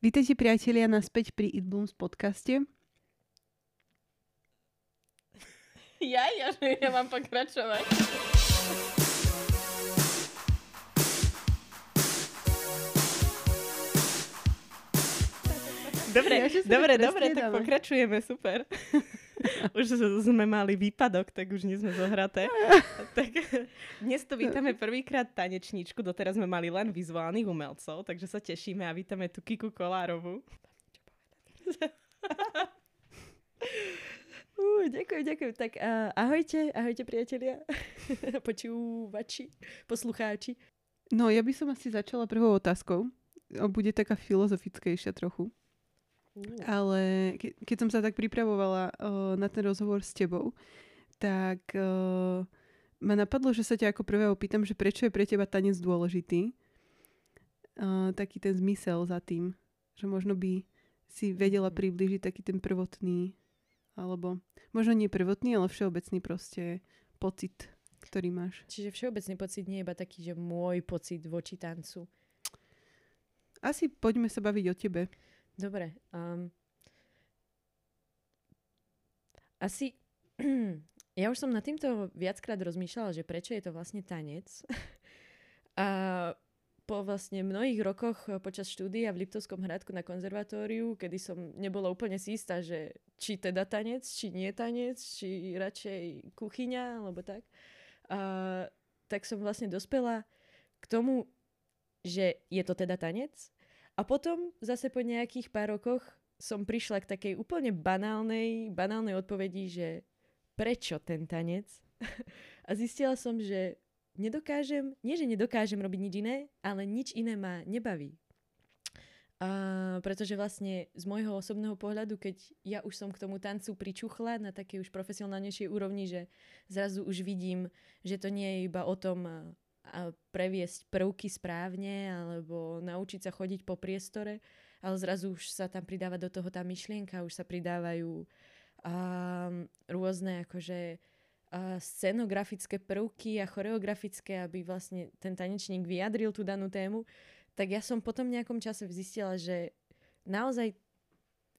Vítajte priatelia naspäť pri It Blooms podcaste. Ja, ja, že ja mám pokračovať. Dobre, Ja, dobre, tak dobre, tak pokračujeme, super. už sme mali výpadok, tak už nie sme zohraté. tak dnes tu vítame prvýkrát tanečníčku, doteraz sme mali len vizuálnych umelcov, takže sa tešíme a vítame tu Kiku Kolárovú. Uh, ďakujem, ďakujem. Tak uh, ahojte, ahojte priatelia, počúvači, poslucháči. No, ja by som asi začala prvou otázkou. Bude taká filozofickejšia trochu. Ale ke- keď som sa tak pripravovala o, na ten rozhovor s tebou, tak o, ma napadlo, že sa ťa ako prvého pýtam, že prečo je pre teba tanec dôležitý. O, taký ten zmysel za tým, že možno by si vedela Mhm. priblížiť taký ten prvotný, alebo možno nie prvotný, ale všeobecný proste pocit, ktorý máš. Čiže všeobecný pocit nie je iba taký, že môj pocit voči tancu. Asi poďme sa baviť o tebe. Dobre. Um, asi... ja už som nad týmto viackrát rozmýšľala, že prečo je to vlastne tanec. A po vlastne mnohých rokoch eh, počas štúdia v Liptovskom hradku na konzervatóriu, kedy som nebola úplne si že či teda tanec, či nie tanec, či radšej kuchyňa, alebo tak, a, tak som vlastne dospela k tomu, že je to teda tanec. A potom zase po nejakých pár rokoch som prišla k takej úplne banálnej, banálnej odpovedi, že prečo ten tanec? A zistila som, že nedokážem, nie že nedokážem robiť nič iné, ale nič iné ma nebaví. A pretože vlastne z môjho osobného pohľadu, keď ja už som k tomu tancu pričuchla na takej už profesionálnejšej úrovni, že zrazu už vidím, že to nie je iba o tom previesť prvky správne alebo naučiť sa chodiť po priestore, ale zrazu už sa tam pridáva do toho tá myšlienka, už sa pridávajú um, rôzne akože a scenografické prvky a choreografické, aby vlastne ten tanečník vyjadril tú danú tému, tak ja som potom nejakom čase zistila, že naozaj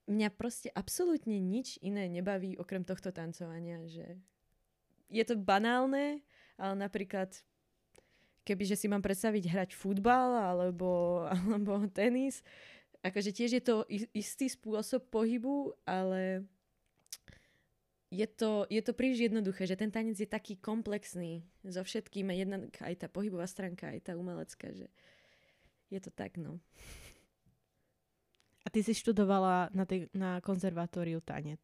mňa proste absolútne nič iné nebaví okrem tohto tancovania, že je to banálne, ale napríklad kebyže si mám predstaviť hrať futbal alebo, alebo tenis, akože tiež je to istý spôsob pohybu, ale je to, je to príliš jednoduché, že ten tanec je taký komplexný so všetkým, jedna, aj tá pohybová stránka, aj tá umelecká, že je to tak, no. A ty si študovala na, tej, na konzervatóriu tanec.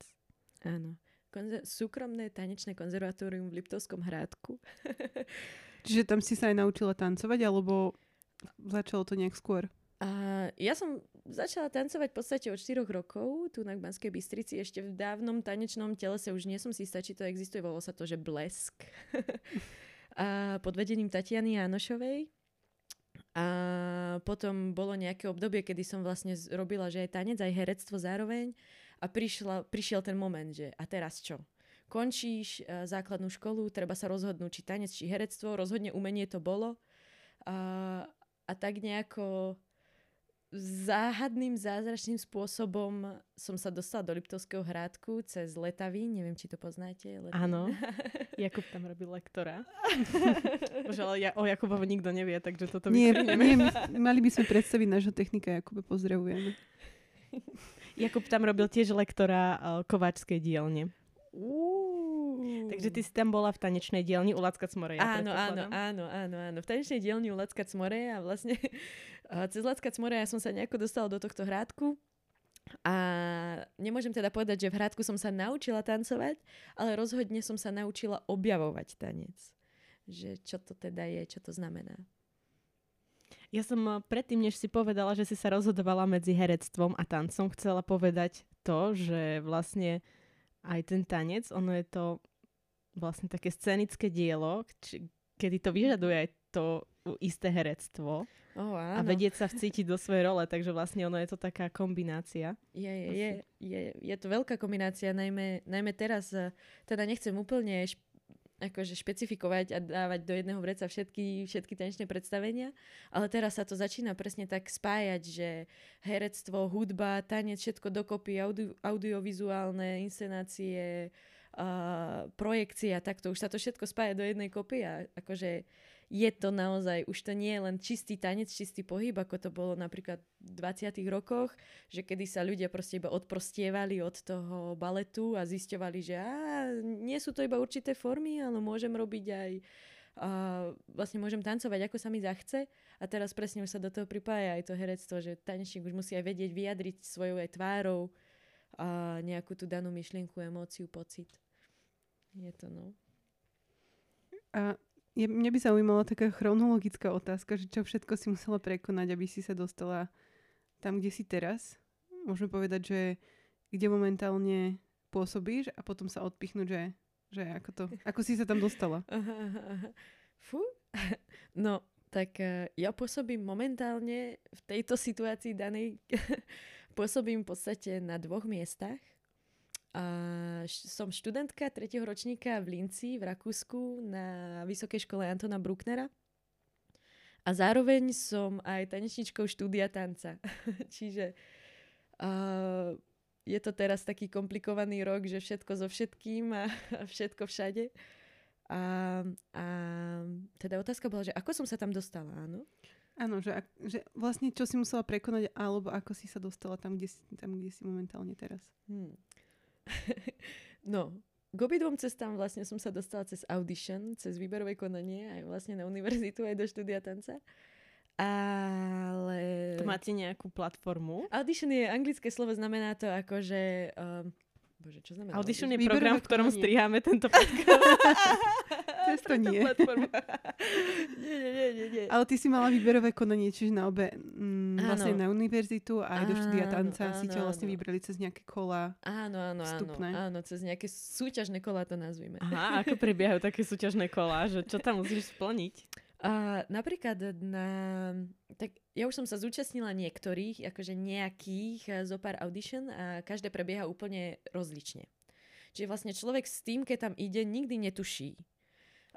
Áno. Konzer- súkromné tanečné konzervatórium v Liptovskom hrádku. Čiže tam si sa aj naučila tancovať, alebo začalo to nejak skôr? A ja som začala tancovať v podstate od 4 rokov, tu na Banskej Bystrici, ešte v dávnom tanečnom telese, už nie som si istá, či to existuje, volalo sa to, že Blesk. a pod vedením Tatiany Janošovej. A potom bolo nejaké obdobie, kedy som vlastne robila, že aj tanec, aj herectvo zároveň. A prišla, prišiel ten moment, že a teraz čo? Končíš eh, základnú školu, treba sa rozhodnúť, či tanec, či herectvo. Rozhodne umenie to bolo. A, a tak nejako záhadným, zázračným spôsobom som sa dostala do Liptovského hrádku cez Letavy. Neviem, či to poznáte. Letavy. Áno. Jakub tam robil lektora. Bože, ale ja, o Jakubovi nikto nevie, takže toto Nie, nie, my- mali by sme predstaviť nášho technika, Jakube, pozdravujeme. Jakub tam robil tiež lektora uh, kováčskej dielne. Uú. Takže ty si tam bola v tanečnej dielni u Lacka Cmoreja. áno, áno, áno, áno, áno. V tanečnej dielni u Lacka Cmore a vlastne cez Lacka Cmore ja som sa nejako dostala do tohto hrádku a nemôžem teda povedať, že v hrádku som sa naučila tancovať, ale rozhodne som sa naučila objavovať tanec. Že čo to teda je, čo to znamená. Ja som uh, predtým, než si povedala, že si sa rozhodovala medzi herectvom a tancom, chcela povedať to, že vlastne aj ten tanec, ono je to vlastne také scenické dielo, či, kedy to vyžaduje aj to isté herectvo Oh, a áno. vedieť sa vcítiť do svojej role, takže vlastne ono je to taká kombinácia. Je, je, je, je, je to veľká kombinácia, najmä, najmä teraz, eh, teda nechcem úplne šp- akože špecifikovať a dávať do jedného vreca všetky, všetky tanečné predstavenia, ale teraz sa to začína presne tak spájať, že herectvo, hudba, tanec, všetko dokopy, audio, audiovizuálne inscenácie, uh, projekcie a takto. Už sa to všetko spája do jednej kopy a akože je to naozaj, už to nie je len čistý tanec, čistý pohyb, ako to bolo napríklad v 20 rokoch, že kedy sa ľudia proste iba odprostievali od toho baletu a zisťovali, že á, nie sú to iba určité formy, ale môžem robiť aj a vlastne môžem tancovať, ako sa mi zachce. A teraz presne už sa do toho pripája aj to herectvo, že tanečník už musí aj vedieť vyjadriť svojou aj tvárou nejakú tú danú myšlienku, emóciu, pocit. Je to, no. A je, mne by zaujímala taká chronologická otázka, že čo všetko si musela prekonať, aby si sa dostala tam, kde si teraz. Môžeme povedať, že kde momentálne pôsobíš a potom sa odpichnúť, že, že ako, to, ako si sa tam dostala. Fú. No, tak uh, ja pôsobím momentálne v tejto situácii danej, pôsobím v podstate na dvoch miestach. A som študentka tretieho ročníka v Linci v Rakúsku na Vysokej škole Antona Brucknera. A zároveň som aj tanečničkou štúdia tanca. Čiže uh, je to teraz taký komplikovaný rok, že všetko so všetkým a, a všetko všade. A, a teda otázka bola, že ako som sa tam dostala, áno? Áno, že, že vlastne čo si musela prekonať, alebo ako si sa dostala tam, kde si, tam, kde si momentálne teraz. Hmm. no, k obidvom cestám vlastne som sa dostala cez audition, cez výberové konanie, aj vlastne na univerzitu, aj do štúdia tanca. Ale... To máte nejakú platformu? Audition je anglické slovo, znamená to ako, že... Um, Bože, čo znamená? Audition je program, v ktorom striháme tento podcast. Cez to nie. nie, nie, nie, nie, nie. Ale ty si mala výberové konanie, čiže na obe, mm, vlastne na univerzitu a aj do štúdia tanca áno, si ťa vlastne áno. vybrali cez nejaké kola Áno, áno, vstupné. áno, áno, cez nejaké súťažné kola to nazvime. Aha, ako prebiehajú také súťažné kola, že čo tam musíš splniť? Uh, napríklad na... Tak ja už som sa zúčastnila niektorých, akože nejakých eh, zo pár audition a každé prebieha úplne rozlične. Čiže vlastne človek s tým, keď tam ide, nikdy netuší,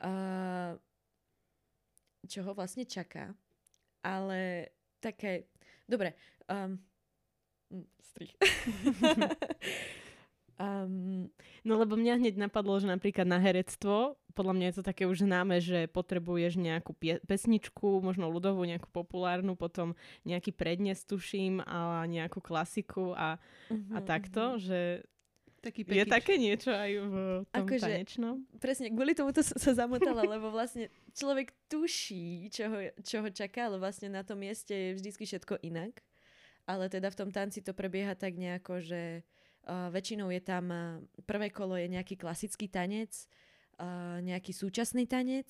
uh, čo ho vlastne čaká. Ale také... Dobre. Um, strich. Um, no lebo mňa hneď napadlo, že napríklad na herectvo, podľa mňa je to také už známe, že potrebuješ nejakú pie- pesničku, možno ľudovú, nejakú populárnu, potom nejaký prednes, tuším, a nejakú klasiku a, uh-huh, a mhm, takto, uh-huh. že taký je také niečo aj v tom Ako tanečnom? Presne, kvôli tomu to sa zamotala, lebo vlastne človek tuší, čo ho, čo ho čaká, ale vlastne na tom mieste je vždy všetko inak. Ale teda v tom tanci to prebieha tak nejako, že Väčšinou je tam, uh, prvé kolo je nejaký klasický tanec, uh, nejaký súčasný tanec,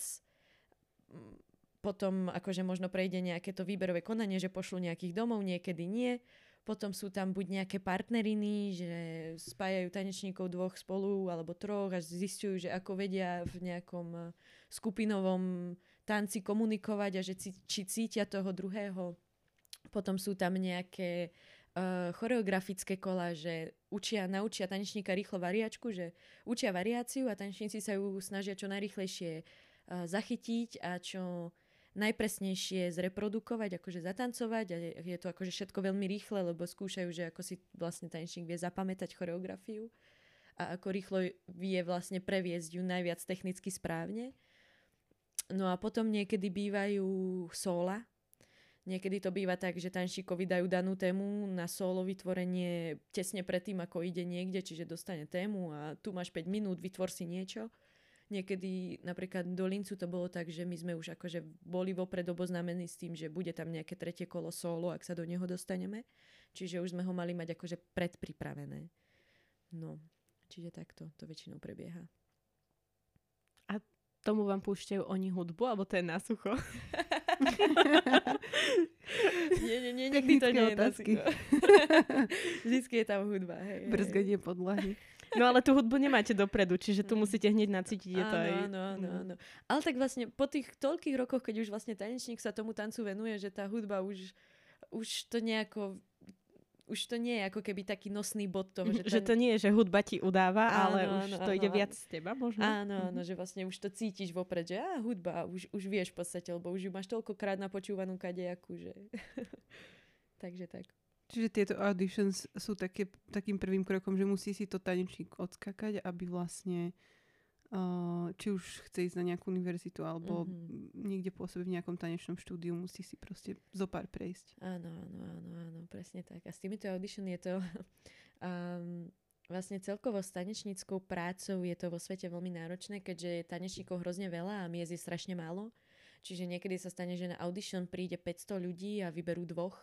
potom akože možno prejde nejaké to výberové konanie, že pošlu nejakých domov, niekedy nie. Potom sú tam buď nejaké partneriny, že spájajú tanečníkov dvoch spolu alebo troch a zistujú, že ako vedia v nejakom skupinovom tanci komunikovať a že či cítia toho druhého. Potom sú tam nejaké uh, choreografické kola, že učia, naučia tanečníka rýchlo variačku, že učia variáciu a tanečníci sa ju snažia čo najrýchlejšie uh, zachytiť a čo najpresnejšie zreprodukovať, akože zatancovať a je, to akože všetko veľmi rýchle, lebo skúšajú, že ako si vlastne tanečník vie zapamätať choreografiu a ako rýchlo vie vlastne previesť ju najviac technicky správne. No a potom niekedy bývajú sóla, Niekedy to býva tak, že tančíkovi dajú danú tému na solo vytvorenie tesne predtým, ako ide niekde, čiže dostane tému a tu máš 5 minút, vytvor si niečo. Niekedy napríklad do Lincu to bolo tak, že my sme už akože boli vopred oboznámení s tým, že bude tam nejaké tretie kolo solo, ak sa do neho dostaneme. Čiže už sme ho mali mať akože predpripravené. No, čiže takto to väčšinou prebieha. A tomu vám púšťajú oni hudbu, alebo to je na sucho? nie, nie, nie, nikdy to nie otázky. je Vždycky je tam hudba. Hej, Brzganie podlahy. No ale tú hudbu nemáte dopredu, čiže tu mm. musíte hneď nacítiť. Je to áno, aj... áno, áno, mm. áno. Ale tak vlastne po tých toľkých rokoch, keď už vlastne tanečník sa tomu tancu venuje, že tá hudba už, už to nejako už to nie je ako keby taký nosný bod toho, že, ten... že to nie je, že hudba ti udáva, áno, ale už áno, to áno, ide áno. viac z teba možno. Áno, áno, mm-hmm. že vlastne už to cítiš vopred, že á, hudba, už, už vieš v podstate, lebo už ju máš toľkokrát napočúvanú kadejakú, že... Takže tak. Čiže tieto auditions sú také, takým prvým krokom, že musí si to tanečník odskakať, aby vlastne uh, či už chce ísť na nejakú univerzitu alebo mm-hmm. niekde pôsobí v nejakom tanečnom štúdiu, musí si proste zopár prejsť. Áno, áno, áno, áno, presne tak. A s týmito audition je to um, vlastne celkovo s tanečníckou prácou je to vo svete veľmi náročné, keďže je tanečníkov hrozne veľa a miest je strašne málo. Čiže niekedy sa stane, že na audition príde 500 ľudí a vyberú dvoch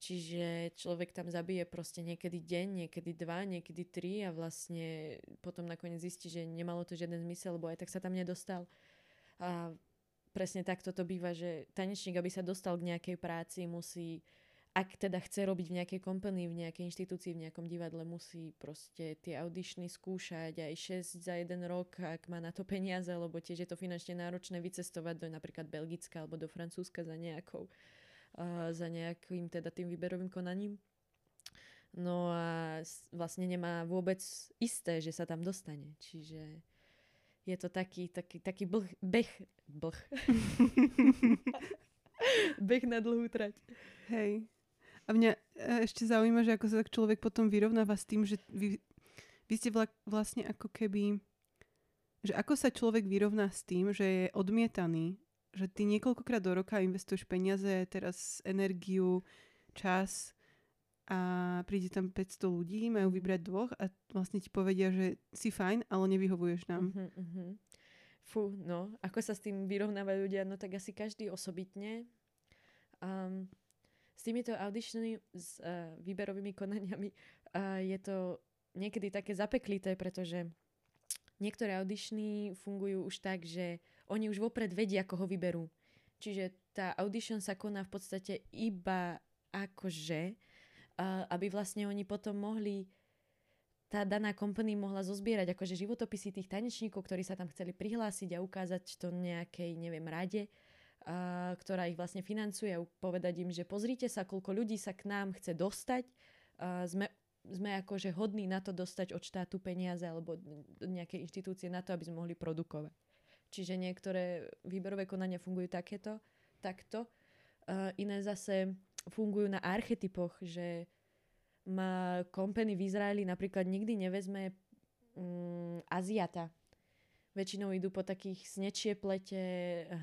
Čiže človek tam zabije proste niekedy deň, niekedy dva, niekedy tri a vlastne potom nakoniec zistí, že nemalo to žiaden zmysel, lebo aj tak sa tam nedostal. A presne tak toto býva, že tanečník, aby sa dostal k nejakej práci, musí, ak teda chce robiť v nejakej kompanii, v nejakej inštitúcii, v nejakom divadle, musí proste tie audičny skúšať aj 6 za jeden rok, ak má na to peniaze, lebo tiež je to finančne náročné vycestovať do napríklad Belgicka alebo do Francúzska za nejakou za nejakým teda tým výberovým konaním. No a vlastne nemá vôbec isté, že sa tam dostane. Čiže je to taký, taký, taký blh, beh, blh. beh na dlhú trať. Hej. A mňa e, ešte zaujíma, že ako sa tak človek potom vyrovnáva s tým, že vy, vy ste vla, vlastne ako keby že ako sa človek vyrovná s tým, že je odmietaný že ty niekoľkokrát do roka investuješ peniaze, teraz energiu, čas a príde tam 500 ľudí, majú vybrať dvoch a vlastne ti povedia, že si fajn, ale nevyhovuješ nám. Uh-huh, uh-huh. Fú, no, ako sa s tým vyrovnávajú ľudia, no tak asi každý osobitne. Um, s týmito auditionmi, s uh, výberovými konaniami uh, je to niekedy také zapeklité, pretože niektoré auditiony fungujú už tak, že oni už vopred vedia, koho vyberú. Čiže tá audition sa koná v podstate iba akože, aby vlastne oni potom mohli tá daná company mohla zozbierať akože životopisy tých tanečníkov, ktorí sa tam chceli prihlásiť a ukázať to nejakej, neviem, rade, ktorá ich vlastne financuje a povedať im, že pozrite sa, koľko ľudí sa k nám chce dostať, sme, sme akože hodní na to dostať od štátu peniaze alebo nejaké inštitúcie na to, aby sme mohli produkovať. Čiže niektoré výberové konania fungujú takéto, takto. Uh, iné zase fungujú na archetypoch, že má kompany v Izraeli napríklad nikdy nevezme um, Aziata. Väčšinou idú po takých snečie plete,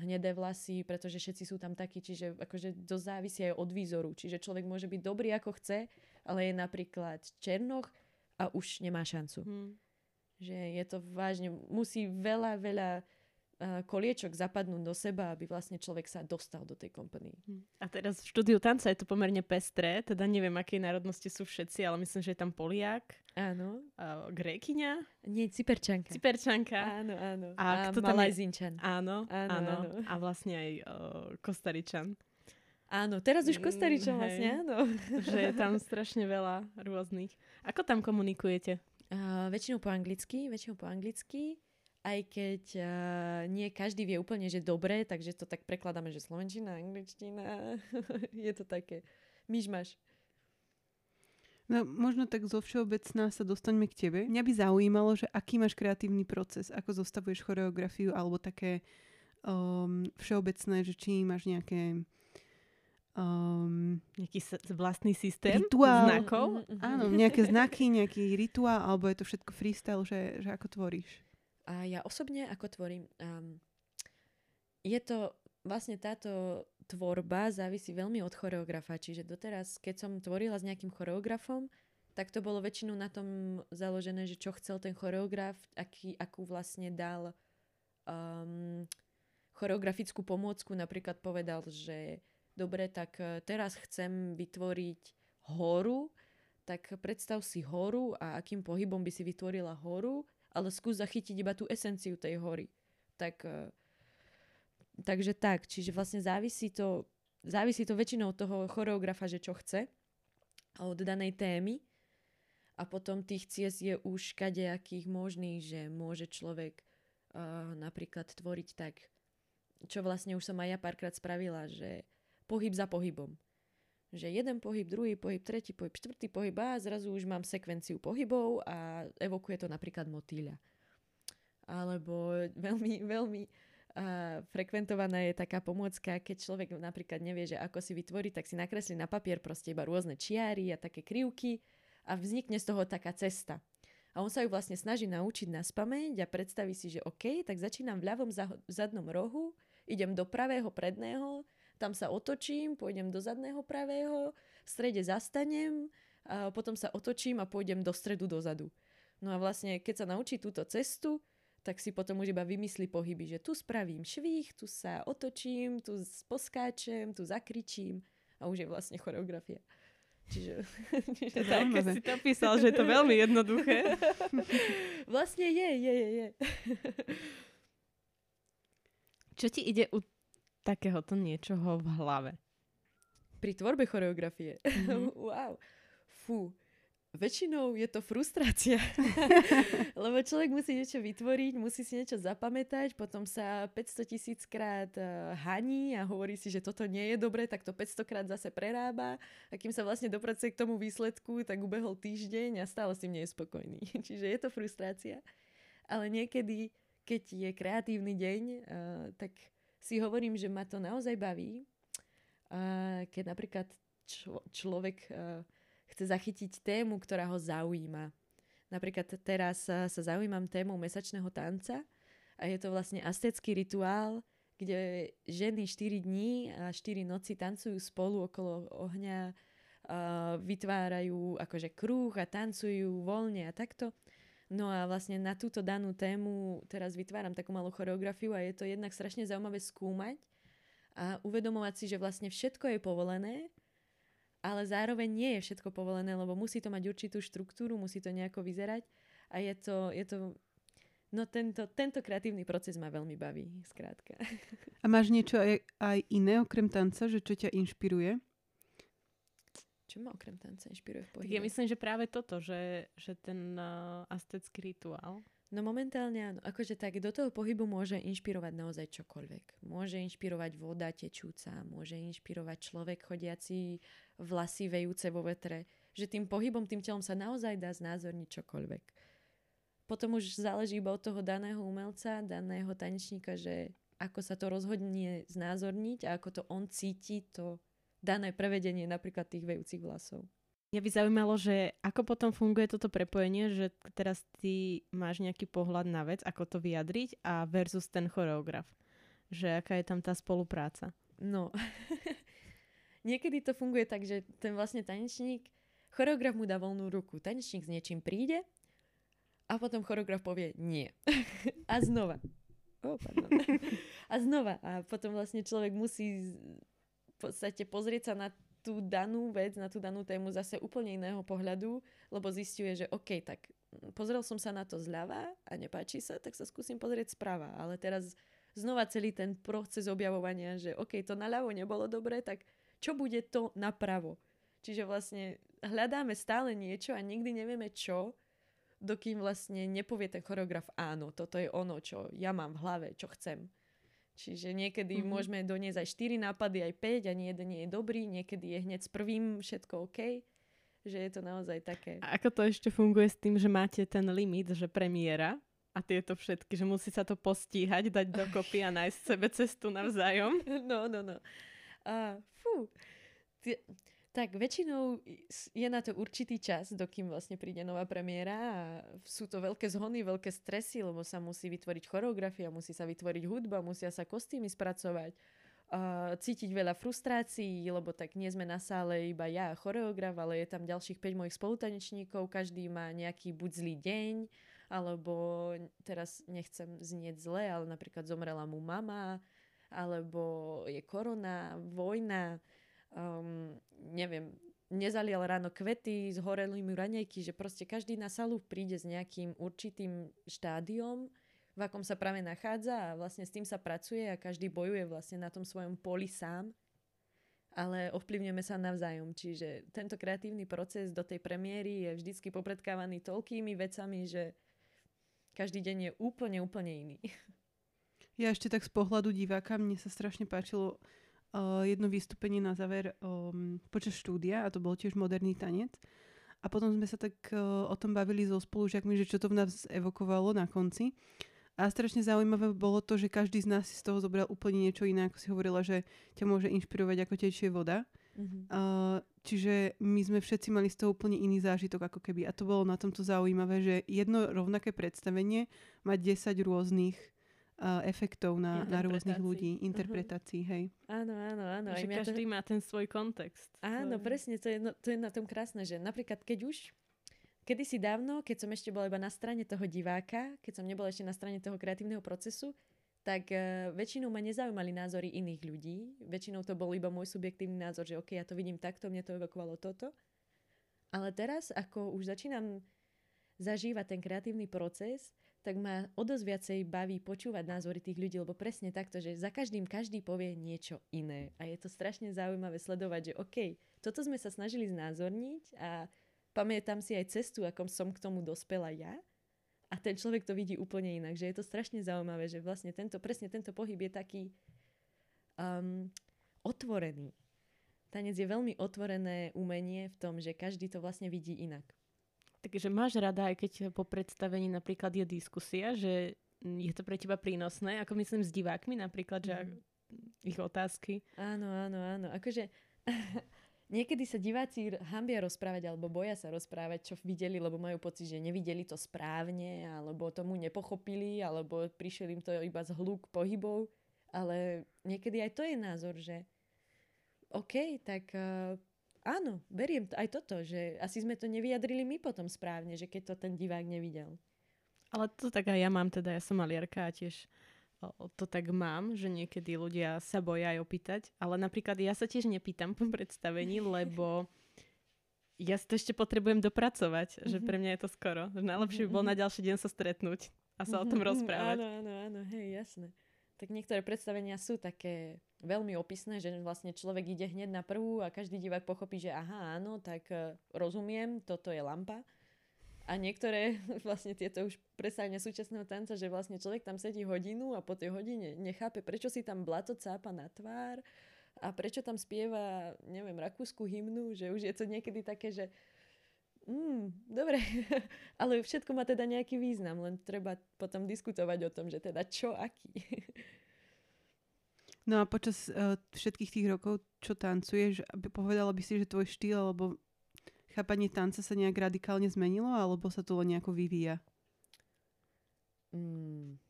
hnedé vlasy, pretože všetci sú tam takí, čiže akože dosť závisí aj od výzoru. Čiže človek môže byť dobrý ako chce, ale je napríklad černoch a už nemá šancu. Hmm. Že je to vážne, musí veľa, veľa koliečok zapadnúť do seba, aby vlastne človek sa dostal do tej kompanie. Hm. A teraz v štúdiu tanca je to pomerne pestré, teda neviem, akej národnosti sú všetci, ale myslím, že je tam Poliak. Áno. Uh, Grékyňa. Nie, Cyperčanka. Cyperčanka. Áno, áno. A, a kto Malajzinčan. Áno, áno, áno, áno. A vlastne aj uh, Kostaričan. Áno, teraz už Kostaričan mm, vlastne, áno. Že je tam strašne veľa rôznych. Ako tam komunikujete? Uh, väčšinou po anglicky, väčšinou po anglicky aj keď uh, nie každý vie úplne, že dobre, takže to tak prekladáme, že slovenčina, angličtina, je to také myšmaš. No, možno tak zo všeobecná sa dostaňme k tebe. Mňa by zaujímalo, že aký máš kreatívny proces, ako zostavuješ choreografiu alebo také um, všeobecné, že či máš nejaké um, nejaký vlastný systém rituál. znakov. Mm-hmm. Áno, nejaké znaky, nejaký rituál, alebo je to všetko freestyle, že, že ako tvoríš? A ja osobne, ako tvorím, um, je to vlastne táto tvorba závisí veľmi od choreografa. Čiže doteraz, keď som tvorila s nejakým choreografom, tak to bolo väčšinou na tom založené, že čo chcel ten choreograf, aký, akú vlastne dal um, choreografickú pomôcku. Napríklad povedal, že dobre, tak e, teraz chcem vytvoriť horu, tak predstav si horu a akým pohybom by si vytvorila horu ale skús zachytiť iba tú esenciu tej hory. Tak, e, takže tak, čiže vlastne závisí to, závisí to väčšinou od toho choreografa, že čo chce od danej témy a potom tých ciest je už kadejakých možných, že môže človek uh, napríklad tvoriť tak, čo vlastne už som aj ja párkrát spravila, že pohyb za pohybom. Že jeden pohyb, druhý pohyb, tretí pohyb, štvrtý pohyb a zrazu už mám sekvenciu pohybov a evokuje to napríklad motýľa. Alebo veľmi, veľmi uh, frekventovaná je taká pomôcka, keď človek napríklad nevie, že ako si vytvoriť, tak si nakreslí na papier proste iba rôzne čiary a také krivky a vznikne z toho taká cesta. A on sa ju vlastne snaží naučiť na spameť a predstaví si, že OK, tak začínam v ľavom zadnom rohu, idem do pravého predného, tam sa otočím, pôjdem do zadného pravého, v strede zastanem, a potom sa otočím a pôjdem do stredu dozadu. No a vlastne, keď sa naučí túto cestu, tak si potom už iba vymyslí pohyby, že tu spravím švih, tu sa otočím, tu poskáčem, tu zakričím a už je vlastne choreografia. Čiže, čiže tak, keď si to písal, že je to veľmi jednoduché. vlastne je, je, je, je. Čo ti ide u takéhoto niečoho v hlave? Pri tvorbe choreografie? Mm-hmm. wow. Fú. Väčšinou je to frustrácia, lebo človek musí niečo vytvoriť, musí si niečo zapamätať, potom sa 500 tisíc krát uh, haní a hovorí si, že toto nie je dobre, tak to 500 krát zase prerába a kým sa vlastne dopracuje k tomu výsledku, tak ubehol týždeň a stále s tým nie je spokojný. Čiže je to frustrácia. Ale niekedy, keď je kreatívny deň, uh, tak si hovorím, že ma to naozaj baví. Keď napríklad člo- človek... Uh, chce zachytiť tému, ktorá ho zaujíma. Napríklad teraz sa zaujímam tému mesačného tanca a je to vlastne astecký rituál, kde ženy 4 dní a 4 noci tancujú spolu okolo ohňa, vytvárajú akože krúh a tancujú voľne a takto. No a vlastne na túto danú tému teraz vytváram takú malú choreografiu a je to jednak strašne zaujímavé skúmať a uvedomovať si, že vlastne všetko je povolené ale zároveň nie je všetko povolené, lebo musí to mať určitú štruktúru, musí to nejako vyzerať a je to, je to no tento, tento kreatívny proces ma veľmi baví, skrátka. A máš niečo aj, aj iné okrem tanca, že čo ťa inšpiruje? Čo ma okrem tanca inšpiruje v pohybe? Tak ja myslím, že práve toto, že, že ten uh, astecký rituál. No momentálne áno. Akože tak do toho pohybu môže inšpirovať naozaj čokoľvek. Môže inšpirovať voda tečúca, môže inšpirovať človek chodiaci vlasy vejúce vo vetre. Že tým pohybom, tým telom sa naozaj dá znázorniť čokoľvek. Potom už záleží iba od toho daného umelca, daného tanečníka, že ako sa to rozhodne znázorniť a ako to on cíti, to dané prevedenie napríklad tých vejúcich vlasov. Mňa by zaujímalo, že ako potom funguje toto prepojenie, že teraz ty máš nejaký pohľad na vec, ako to vyjadriť a versus ten choreograf. Že aká je tam tá spolupráca. No, niekedy to funguje tak, že ten vlastne tanečník, choreograf mu dá voľnú ruku, tanečník s niečím príde a potom choreograf povie nie. a znova. Oh, pardon. a znova. A potom vlastne človek musí podstate pozrieť sa na tú danú vec, na tú danú tému zase úplne iného pohľadu, lebo zistuje, že OK, tak pozrel som sa na to zľava a nepáči sa, tak sa skúsim pozrieť sprava. Ale teraz znova celý ten proces objavovania, že OK, to naľavo nebolo dobre, tak čo bude to napravo? Čiže vlastne hľadáme stále niečo a nikdy nevieme čo, dokým vlastne nepovie ten choreograf áno, toto je ono, čo ja mám v hlave, čo chcem. Čiže niekedy mm-hmm. môžeme doniesť aj 4 nápady, aj 5 a nie jeden nie je dobrý, niekedy je hneď s prvým všetko OK. Že je to naozaj také. A ako to ešte funguje s tým, že máte ten limit, že premiéra a tieto všetky, že musí sa to postíhať, dať dokopy a nájsť sebe cestu navzájom? No, no, no. Uh, fú. T- tak väčšinou je na to určitý čas, dokým vlastne príde nová premiéra a sú to veľké zhony, veľké stresy, lebo sa musí vytvoriť choreografia, musí sa vytvoriť hudba, musia sa kostýmy spracovať, cítiť veľa frustrácií, lebo tak nie sme na sále iba ja a choreograf, ale je tam ďalších 5 mojich spolutanečníkov, každý má nejaký buď zlý deň, alebo teraz nechcem znieť zle, ale napríklad zomrela mu mama, alebo je korona, vojna, um, neviem, nezalial ráno kvety, zhoreli mu raňajky, že proste každý na salu príde s nejakým určitým štádiom, v akom sa práve nachádza a vlastne s tým sa pracuje a každý bojuje vlastne na tom svojom poli sám, ale ovplyvňujeme sa navzájom. Čiže tento kreatívny proces do tej premiéry je vždycky popredkávaný toľkými vecami, že každý deň je úplne, úplne iný. Ja ešte tak z pohľadu diváka, mne sa strašne páčilo jedno vystúpenie na záver um, počas štúdia a to bol tiež moderný tanec. A potom sme sa tak uh, o tom bavili so spolužiakmi, že čo to v nás evokovalo na konci. A strašne zaujímavé bolo to, že každý z nás si z toho zobral úplne niečo iné, ako si hovorila, že ťa môže inšpirovať, ako tečie voda. Mm-hmm. Uh, čiže my sme všetci mali z toho úplne iný zážitok ako keby. A to bolo na tomto zaujímavé, že jedno rovnaké predstavenie má 10 rôznych uh, efektov na, na rôznych ľudí, interpretácií, uh-huh. hej. Áno, áno, áno. Že každý to... má ten svoj kontext. Áno, svoj... presne, to je, no, to je na tom krásne, že napríklad keď už kedysi dávno, keď som ešte bola iba na strane toho diváka, keď som nebola ešte na strane toho kreatívneho procesu, tak uh, väčšinou ma nezaujímali názory iných ľudí. Väčšinou to bol iba môj subjektívny názor, že OK, ja to vidím takto, mne to evokovalo toto. Ale teraz, ako už začínam zažívať ten kreatívny proces, tak ma o dosť viacej baví počúvať názory tých ľudí, lebo presne takto, že za každým každý povie niečo iné. A je to strašne zaujímavé sledovať, že OK, toto sme sa snažili znázorniť a pamätám si aj cestu, akom som k tomu dospela ja a ten človek to vidí úplne inak, že je to strašne zaujímavé, že vlastne tento, presne tento pohyb je taký um, otvorený. Tanec je veľmi otvorené umenie v tom, že každý to vlastne vidí inak. Takže máš rada, aj keď po predstavení napríklad je diskusia, že je to pre teba prínosné, ako myslím s divákmi napríklad, že mm. ich otázky. Áno, áno, áno. Akože Niekedy sa diváci hambia rozprávať alebo boja sa rozprávať, čo videli, lebo majú pocit, že nevideli to správne, alebo tomu nepochopili, alebo prišiel im to iba z hluk pohybov. Ale niekedy aj to je názor, že OK, tak uh, áno, beriem aj toto, že asi sme to nevyjadrili my potom správne, že keď to ten divák nevidel. Ale to tak aj ja mám, teda ja som maliarka a tiež to tak mám, že niekedy ľudia sa boja aj opýtať, ale napríklad ja sa tiež nepýtam po predstavení, lebo ja si to ešte potrebujem dopracovať, mm-hmm. že pre mňa je to skoro. Najlepšie by bolo na ďalší deň sa stretnúť a sa mm-hmm. o tom rozprávať. Áno, áno, áno, hej, jasné. Tak niektoré predstavenia sú také veľmi opisné, že vlastne človek ide hneď na prvú a každý divák pochopí, že aha, áno, tak e, rozumiem, toto je lampa a niektoré vlastne tieto už presania súčasného tanca, že vlastne človek tam sedí hodinu a po tej hodine nechápe, prečo si tam blato cápa na tvár a prečo tam spieva, neviem, rakúsku hymnu, že už je to niekedy také, že mm, dobre, ale všetko má teda nejaký význam, len treba potom diskutovať o tom, že teda čo, aký. No a počas uh, všetkých tých rokov, čo tancuješ, povedala by si, že tvoj štýl alebo chápanie tanca sa nejak radikálne zmenilo, alebo sa to len nejako vyvíja? Mm,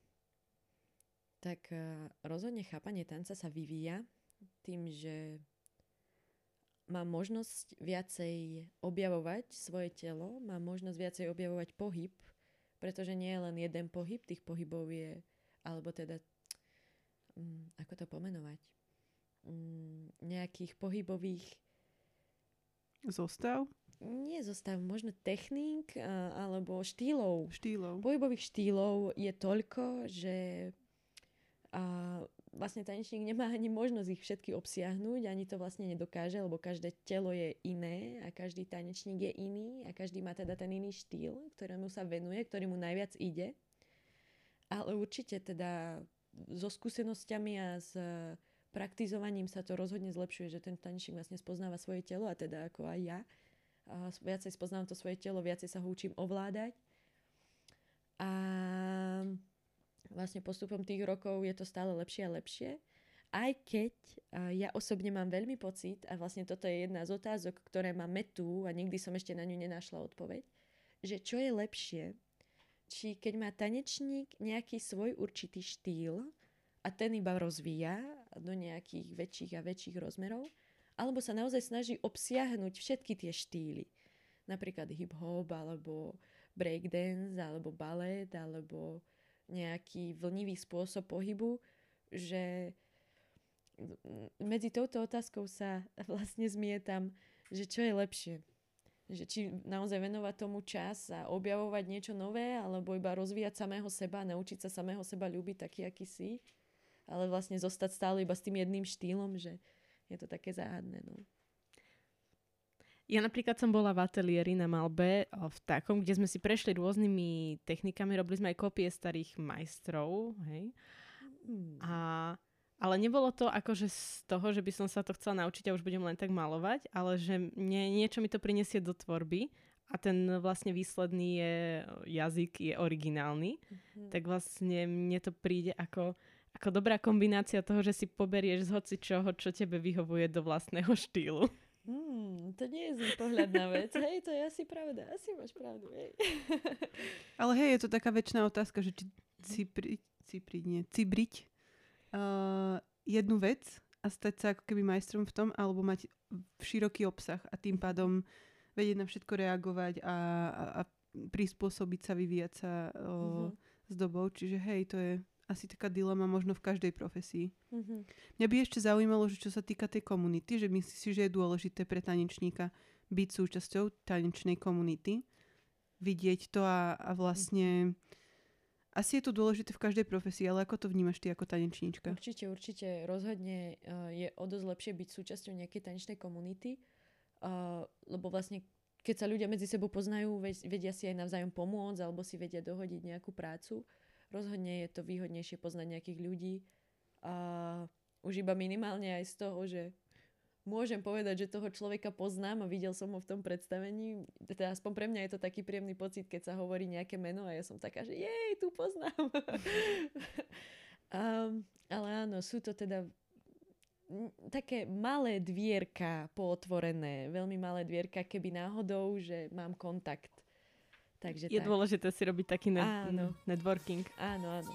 tak uh, rozhodne chápanie tanca sa vyvíja tým, že má možnosť viacej objavovať svoje telo, má možnosť viacej objavovať pohyb, pretože nie je len jeden pohyb, tých pohybov je, alebo teda, ako to pomenovať, um, nejakých pohybových Zostav? nie zostav, možno techník alebo štýlov. Štýlov. Pohybových štýlov je toľko, že a vlastne tanečník nemá ani možnosť ich všetky obsiahnuť, ani to vlastne nedokáže, lebo každé telo je iné a každý tanečník je iný a každý má teda ten iný štýl, ktorému sa venuje, ktorý mu najviac ide. Ale určite teda so skúsenosťami a s praktizovaním sa to rozhodne zlepšuje, že ten tanečník vlastne spoznáva svoje telo a teda ako aj ja viacej spoznám to svoje telo, viacej sa ho učím ovládať. A vlastne postupom tých rokov je to stále lepšie a lepšie. Aj keď ja osobne mám veľmi pocit, a vlastne toto je jedna z otázok, ktoré ma metú a nikdy som ešte na ňu nenašla odpoveď, že čo je lepšie, či keď má tanečník nejaký svoj určitý štýl a ten iba rozvíja do nejakých väčších a väčších rozmerov, alebo sa naozaj snaží obsiahnuť všetky tie štýly. Napríklad hip-hop, alebo breakdance, alebo balet, alebo nejaký vlnivý spôsob pohybu, že medzi touto otázkou sa vlastne zmietam, že čo je lepšie. Že či naozaj venovať tomu čas a objavovať niečo nové, alebo iba rozvíjať samého seba, naučiť sa samého seba ľúbiť taký, aký si, ale vlastne zostať stále iba s tým jedným štýlom, že je to také záhadné. No. Ja napríklad som bola v ateliéri na Malbe, v takom, kde sme si prešli rôznymi technikami, robili sme aj kopie starých majstrov, hej. Mm. A ale nebolo to akože z toho, že by som sa to chcela naučiť a už budem len tak malovať, ale že mne, niečo mi to prinesie do tvorby a ten vlastne výsledný je, jazyk je originálny, mm-hmm. tak vlastne mne to príde ako, ako dobrá kombinácia toho, že si poberieš z hoci čoho, čo tebe vyhovuje do vlastného štýlu. Hmm, to nie je zlý pohľad na vec. Hej, to je asi pravda. Asi máš pravdu. Hej. Ale hej, je to taká väčšiná otázka, že či si pri, si pri, nie, cibriť uh, jednu vec a stať sa ako keby majstrom v tom, alebo mať široký obsah a tým pádom vedieť na všetko reagovať a, a, a prispôsobiť sa, vyvíjať sa uh, mm-hmm. s dobou. Čiže hej, to je asi taká dilema možno v každej profesii. Mm-hmm. Mňa by ešte zaujímalo, že čo sa týka tej komunity, že myslíš si, že je dôležité pre tanečníka byť súčasťou tanečnej komunity, vidieť to a, a vlastne... Asi je to dôležité v každej profesii, ale ako to vnímaš ty ako tanečníčka? Určite, určite. Rozhodne uh, je o dosť lepšie byť súčasťou nejakej tanečnej komunity, uh, lebo vlastne keď sa ľudia medzi sebou poznajú, vedia si aj navzájom pomôcť alebo si vedia dohodiť nejakú prácu rozhodne je to výhodnejšie poznať nejakých ľudí a už iba minimálne aj z toho, že môžem povedať, že toho človeka poznám a videl som ho v tom predstavení. Teda aspoň pre mňa je to taký príjemný pocit, keď sa hovorí nejaké meno a ja som taká, že jej, tu poznám. um, ale áno, sú to teda také malé dvierka pootvorené, veľmi malé dvierka, keby náhodou, že mám kontakt Takže je tak. dôležité si robiť taký ne- áno. networking. Áno, áno.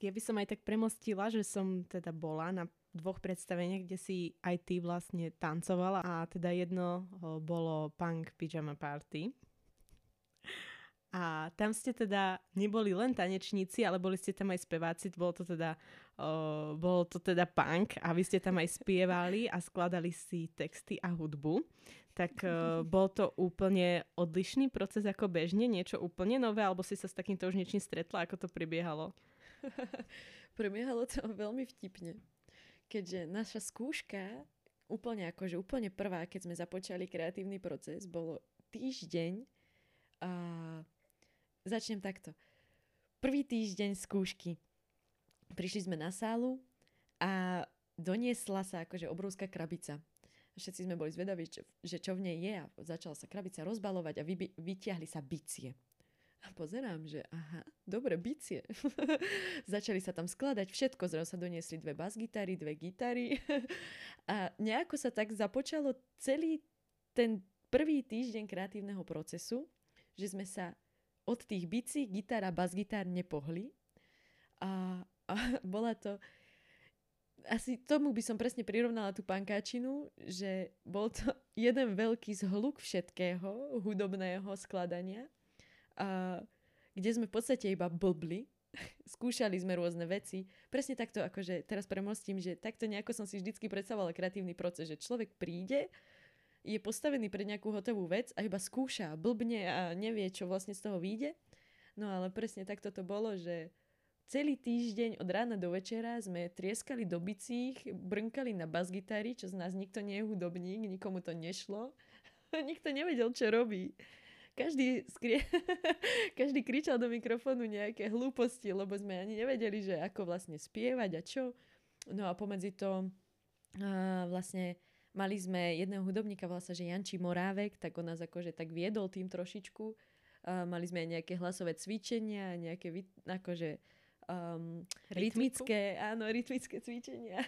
Ja by som aj tak premostila, že som teda bola na dvoch predstaveniach, kde si aj ty vlastne tancovala a teda jedno bolo Punk Pyjama Party. A tam ste teda neboli len tanečníci, ale boli ste tam aj speváci, bolo to teda, uh, bolo to teda punk a vy ste tam aj spievali a skladali si texty a hudbu. Tak uh, bol to úplne odlišný proces ako bežne, niečo úplne nové, alebo si sa s takýmto už niečím stretla, ako to prebiehalo? prebiehalo to veľmi vtipne, keďže naša skúška, úplne akože úplne prvá, keď sme započali kreatívny proces, bolo týždeň a Začnem takto. Prvý týždeň skúšky. Prišli sme na sálu a doniesla sa akože obrovská krabica. Všetci sme boli zvedaví, že čo v nej je a začala sa krabica rozbalovať a vy, vytiahli sa bicie. A pozerám, že aha, dobre, bicie. Začali sa tam skladať všetko, zrazu sa doniesli dve basgitary, dve gitary a nejako sa tak započalo celý ten prvý týždeň kreatívneho procesu, že sme sa od tých bicí gitara, basgitár nepohli. A, a bola to... Asi tomu by som presne prirovnala tú pankáčinu, že bol to jeden veľký zhluk všetkého hudobného skladania, a, kde sme v podstate iba blbli, skúšali sme rôzne veci. Presne takto, akože teraz premostím, že takto nejako som si vždycky predstavovala kreatívny proces, že človek príde, je postavený pre nejakú hotovú vec a iba skúša, blbne a nevie, čo vlastne z toho vyjde. No ale presne takto to bolo, že celý týždeň od rána do večera sme trieskali do bicích, brnkali na basgitári, čo z nás nikto nie je hudobník, nikomu to nešlo. nikto nevedel, čo robí. Každý, skrie... Každý kričal do mikrofónu nejaké hlúposti, lebo sme ani nevedeli, že ako vlastne spievať a čo. No a pomedzi to uh, vlastne Mali sme jedného hudobníka, volá sa, že Janči Morávek, tak on nás akože tak viedol tým trošičku. Uh, mali sme aj nejaké hlasové cvičenia, nejaké akože um, rytmické, áno, rytmické cvičenia.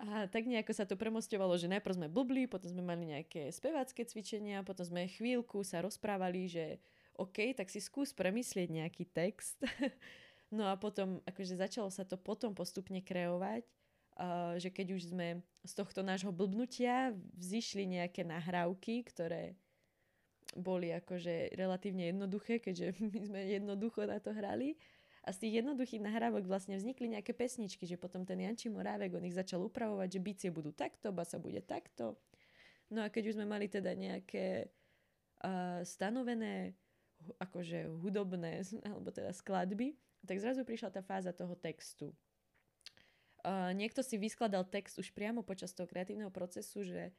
A tak nejako sa to premostovalo, že najprv sme blbli, potom sme mali nejaké spevácké cvičenia, potom sme chvíľku sa rozprávali, že OK, tak si skús premyslieť nejaký text. no a potom, akože začalo sa to potom postupne kreovať že keď už sme z tohto nášho blbnutia vzýšli nejaké nahrávky, ktoré boli akože relatívne jednoduché, keďže my sme jednoducho na to hrali. A z tých jednoduchých nahrávok vlastne vznikli nejaké pesničky, že potom ten Janči Morávek, on ich začal upravovať, že bicie budú takto, basa bude takto. No a keď už sme mali teda nejaké uh, stanovené akože hudobné, alebo teda skladby, tak zrazu prišla tá fáza toho textu. Uh, niekto si vyskladal text už priamo počas toho kreatívneho procesu, že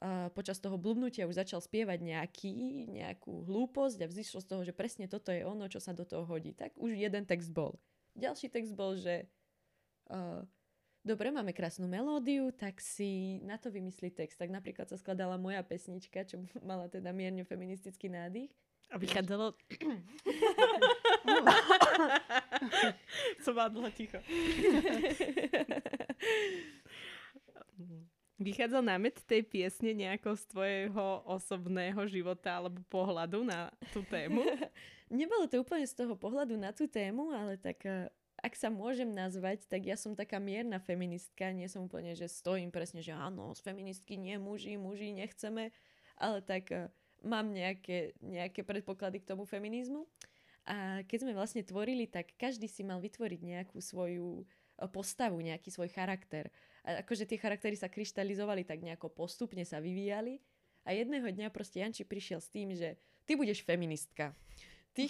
uh, počas toho blbnutia už začal spievať nejaký, nejakú hlúposť a vzýšlo z toho, že presne toto je ono, čo sa do toho hodí. Tak už jeden text bol. Ďalší text bol, že uh, dobre, máme krásnu melódiu, tak si na to vymyslí text. Tak napríklad sa skladala moja pesnička, čo mala teda mierne feministický nádych. A vychádzalo... Som má dlho ticho. Vychádzal námet tej piesne nejako z tvojho osobného života alebo pohľadu na tú tému? Nebolo to úplne z toho pohľadu na tú tému, ale tak eh, ak sa môžem nazvať, tak ja som taká mierna feministka. Nie som úplne, že stojím presne, že áno, z feministky nie muži, muži nechceme, ale tak uh, mám nejaké, nejaké predpoklady k tomu feminizmu. A keď sme vlastne tvorili, tak každý si mal vytvoriť nejakú svoju eh, postavu, nejaký svoj charakter. A akože tie charaktery sa kryštalizovali tak nejako postupne sa vyvíjali. A jedného dňa proste Janči prišiel s tým, že ty budeš feministka ty,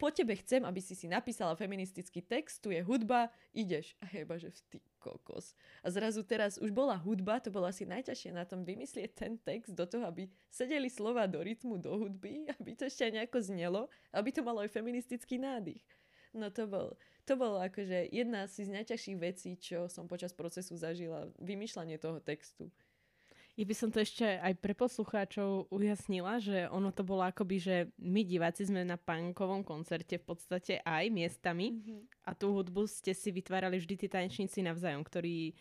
po tebe chcem, aby si si napísala feministický text, tu je hudba, ideš. A jeba, že ty kokos. A zrazu teraz už bola hudba, to bolo asi najťažšie na tom vymyslieť ten text do toho, aby sedeli slova do rytmu, do hudby, aby to ešte aj nejako znelo, aby to malo aj feministický nádych. No to bol, to bolo akože jedna z najťažších vecí, čo som počas procesu zažila, vymýšľanie toho textu. Ja by som to ešte aj pre poslucháčov ujasnila, že ono to bolo akoby, že my diváci sme na punkovom koncerte v podstate aj miestami mm-hmm. a tú hudbu ste si vytvárali vždy tí tanečníci navzájom, ktorí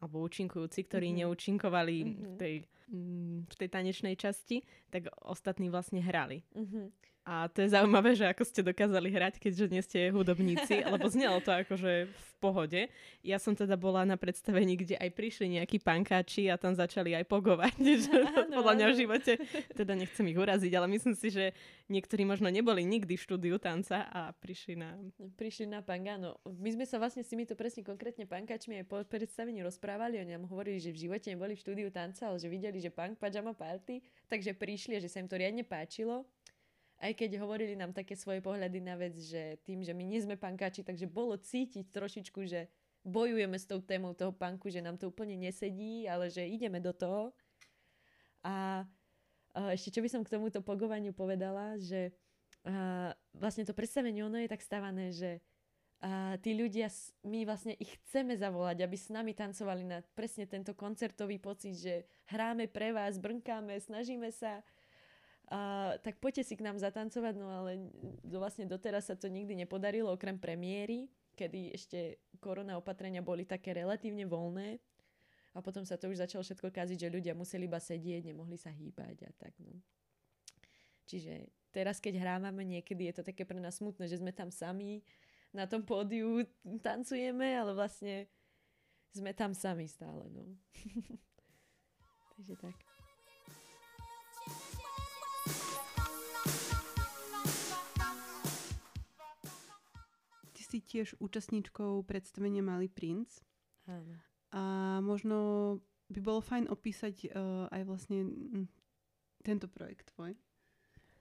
alebo účinkujúci, ktorí mm-hmm. neúčinkovali mm-hmm. v, tej, mm, v tej tanečnej časti, tak ostatní vlastne hrali. Mm-hmm. A to je zaujímavé, že ako ste dokázali hrať, keďže nie ste hudobníci, lebo znelo to akože v pohode. Ja som teda bola na predstavení, kde aj prišli nejakí pankáči a tam začali aj pogovať. Áno, podľa mňa v živote, teda nechcem ich uraziť, ale myslím si, že niektorí možno neboli nikdy v štúdiu tanca a prišli na... Prišli na punk, áno. My sme sa vlastne s týmito presne konkrétne pankáčmi aj po predstavení rozprávali, oni nám hovorili, že v živote neboli v štúdiu tanca, ale že videli, že punk pajama party, takže prišli a že sa im to riadne páčilo aj keď hovorili nám také svoje pohľady na vec, že tým, že my nie sme pankáči, takže bolo cítiť trošičku, že bojujeme s tou témou toho panku, že nám to úplne nesedí, ale že ideme do toho. A, ešte čo by som k tomuto pogovaniu povedala, že a, vlastne to predstavenie ono je tak stavané, že a tí ľudia, my vlastne ich chceme zavolať, aby s nami tancovali na presne tento koncertový pocit, že hráme pre vás, brnkáme, snažíme sa tak poďte si k nám zatancovať, no ale vlastne doteraz sa to nikdy nepodarilo, okrem premiéry, kedy ešte korona opatrenia boli také relatívne voľné a potom sa to už začalo všetko kaziť, že ľudia museli iba sedieť, nemohli sa hýbať a tak. No. Čiže teraz, keď hrávame niekedy, je to také pre nás smutné, že sme tam sami, na tom pódiu tancujeme, ale vlastne sme tam sami stále. No. Takže tak. Si tiež účastníčkou predstavenia Malý princ. Áno. A možno by bolo fajn opísať uh, aj vlastne tento projekt tvoj.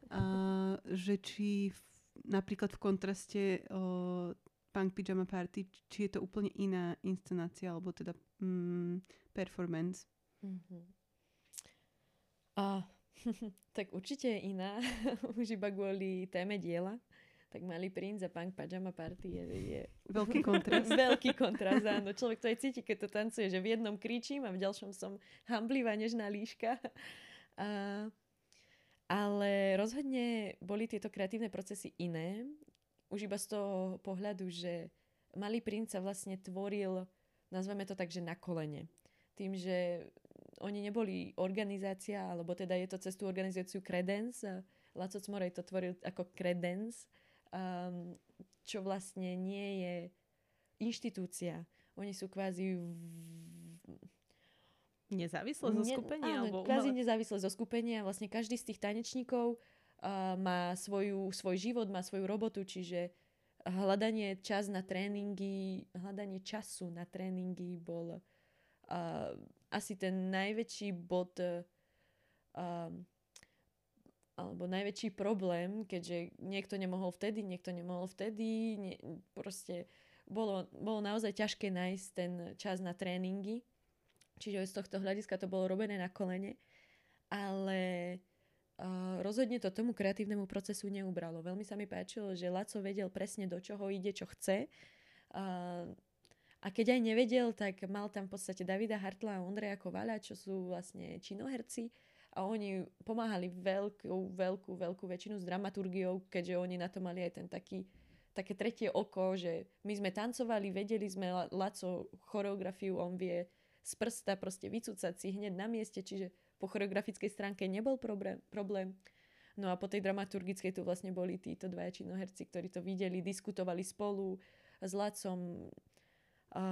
Uh, že či v, napríklad v kontraste uh, Punk Pyjama Party, či je to úplne iná inscenácia, alebo teda um, performance. Mm-hmm. A, tak určite je iná, už iba kvôli téme diela tak Malý princ a Punk Pajama Party je, je... Veľký kontrast. Veľký kontrast, áno. Človek to aj cíti, keď to tancuje, že v jednom kričím a v ďalšom som hamblivá nežná líška. A, ale rozhodne boli tieto kreatívne procesy iné. Už iba z toho pohľadu, že Malý princ sa vlastne tvoril, nazveme to tak, že na kolene. Tým, že oni neboli organizácia, alebo teda je to cez tú organizáciu Credence. Laco Cmorej to tvoril ako Credence um, čo vlastne nie je inštitúcia. Oni sú kvázi v... Nezávislé zo skupenia? Áno, alebo kvázi nezávislé zo skupenia. Vlastne každý z tých tanečníkov uh, má svoju, svoj život, má svoju robotu, čiže hľadanie čas na tréningy, hľadanie času na tréningy bol uh, asi ten najväčší bod uh, alebo najväčší problém, keďže niekto nemohol vtedy, niekto nemohol vtedy, ne, proste bolo, bolo naozaj ťažké nájsť ten čas na tréningy. Čiže z tohto hľadiska to bolo robené na kolene. ale uh, rozhodne to tomu kreatívnemu procesu neubralo. Veľmi sa mi páčilo, že Laco vedel presne do čoho ide, čo chce. Uh, a keď aj nevedel, tak mal tam v podstate Davida Hartla a Ondreja Kovaľa, čo sú vlastne činoherci a oni pomáhali veľkú, veľkú, veľkú väčšinu s dramaturgiou, keďže oni na to mali aj ten taký také tretie oko, že my sme tancovali, vedeli sme Laco choreografiu, on vie z prsta proste vycúcať si hneď na mieste, čiže po choreografickej stránke nebol problém. No a po tej dramaturgickej tu vlastne boli títo dvaja činoherci, ktorí to videli, diskutovali spolu s Lacom, a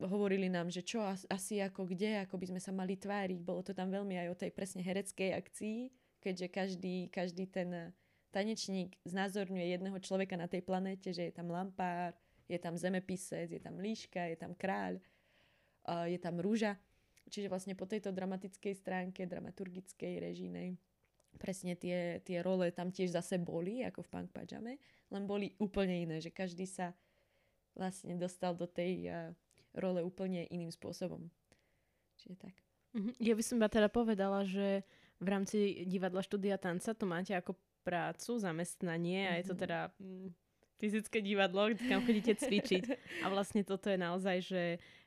hovorili nám, že čo asi ako kde, ako by sme sa mali tváriť. Bolo to tam veľmi aj o tej presne hereckej akcii, keďže každý, každý ten tanečník znázorňuje jedného človeka na tej planéte, že je tam lampár, je tam zemepisec, je tam líška, je tam kráľ, je tam rúža. Čiže vlastne po tejto dramatickej stránke, dramaturgickej, režínej, presne tie, tie role tam tiež zase boli, ako v Punk Pajame, len boli úplne iné, že každý sa vlastne dostal do tej uh, role úplne iným spôsobom. Čiže tak. Mhm. Ja by som teda povedala, že v rámci divadla štúdia tanca to máte ako prácu, zamestnanie mm-hmm. a je to mhm. teda mm, fyzické divadlo, kam chodíte cvičiť. A vlastne toto je naozaj, že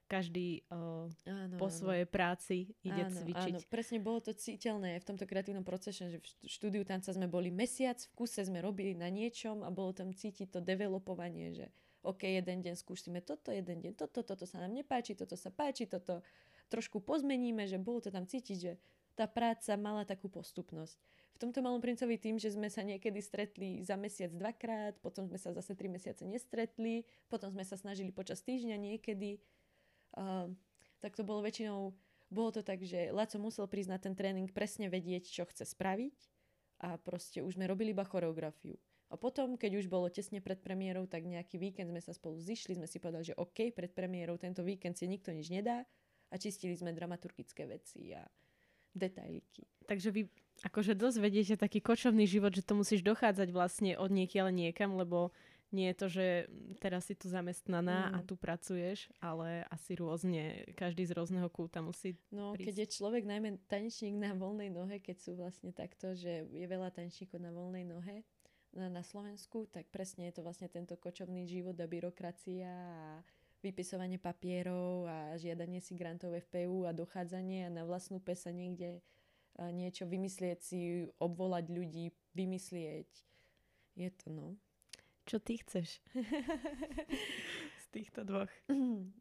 každý uh, áno, po áno. svojej práci ide áno, cvičiť. Áno, presne bolo to citeľné v tomto kreatívnom procese, že v štúdiu tanca sme boli mesiac, v kuse sme robili na niečom a bolo tam cítiť to developovanie, že OK, jeden deň skúsime toto, jeden deň toto, toto sa nám nepáči, toto sa páči, toto trošku pozmeníme, že bolo to tam cítiť, že tá práca mala takú postupnosť. V tomto malom princovi tým, že sme sa niekedy stretli za mesiac dvakrát, potom sme sa zase tri mesiace nestretli, potom sme sa snažili počas týždňa niekedy Uh, tak to bolo väčšinou, bolo to tak, že Laco musel prísť na ten tréning presne vedieť, čo chce spraviť a proste už sme robili iba choreografiu. A potom, keď už bolo tesne pred premiérou, tak nejaký víkend sme sa spolu zišli, sme si povedali, že OK, pred premiérou tento víkend si nikto nič nedá a čistili sme dramaturgické veci a detailiky. Takže vy akože dosť vediete taký kočovný život, že to musíš dochádzať vlastne od niekiaľ niekam, lebo nie je to, že teraz si tu zamestnaná mm. a tu pracuješ, ale asi rôzne, každý z rôzneho kúta musí No, prísť. keď je človek najmä tanečník na voľnej nohe, keď sú vlastne takto, že je veľa tanečníkov na voľnej nohe na, Slovensku, tak presne je to vlastne tento kočovný život a byrokracia a vypisovanie papierov a žiadanie si grantov FPU a dochádzanie a na vlastnú pesa niekde niečo vymyslieť si, obvolať ľudí, vymyslieť. Je to, no. Čo ty chceš? Týchto dvoch.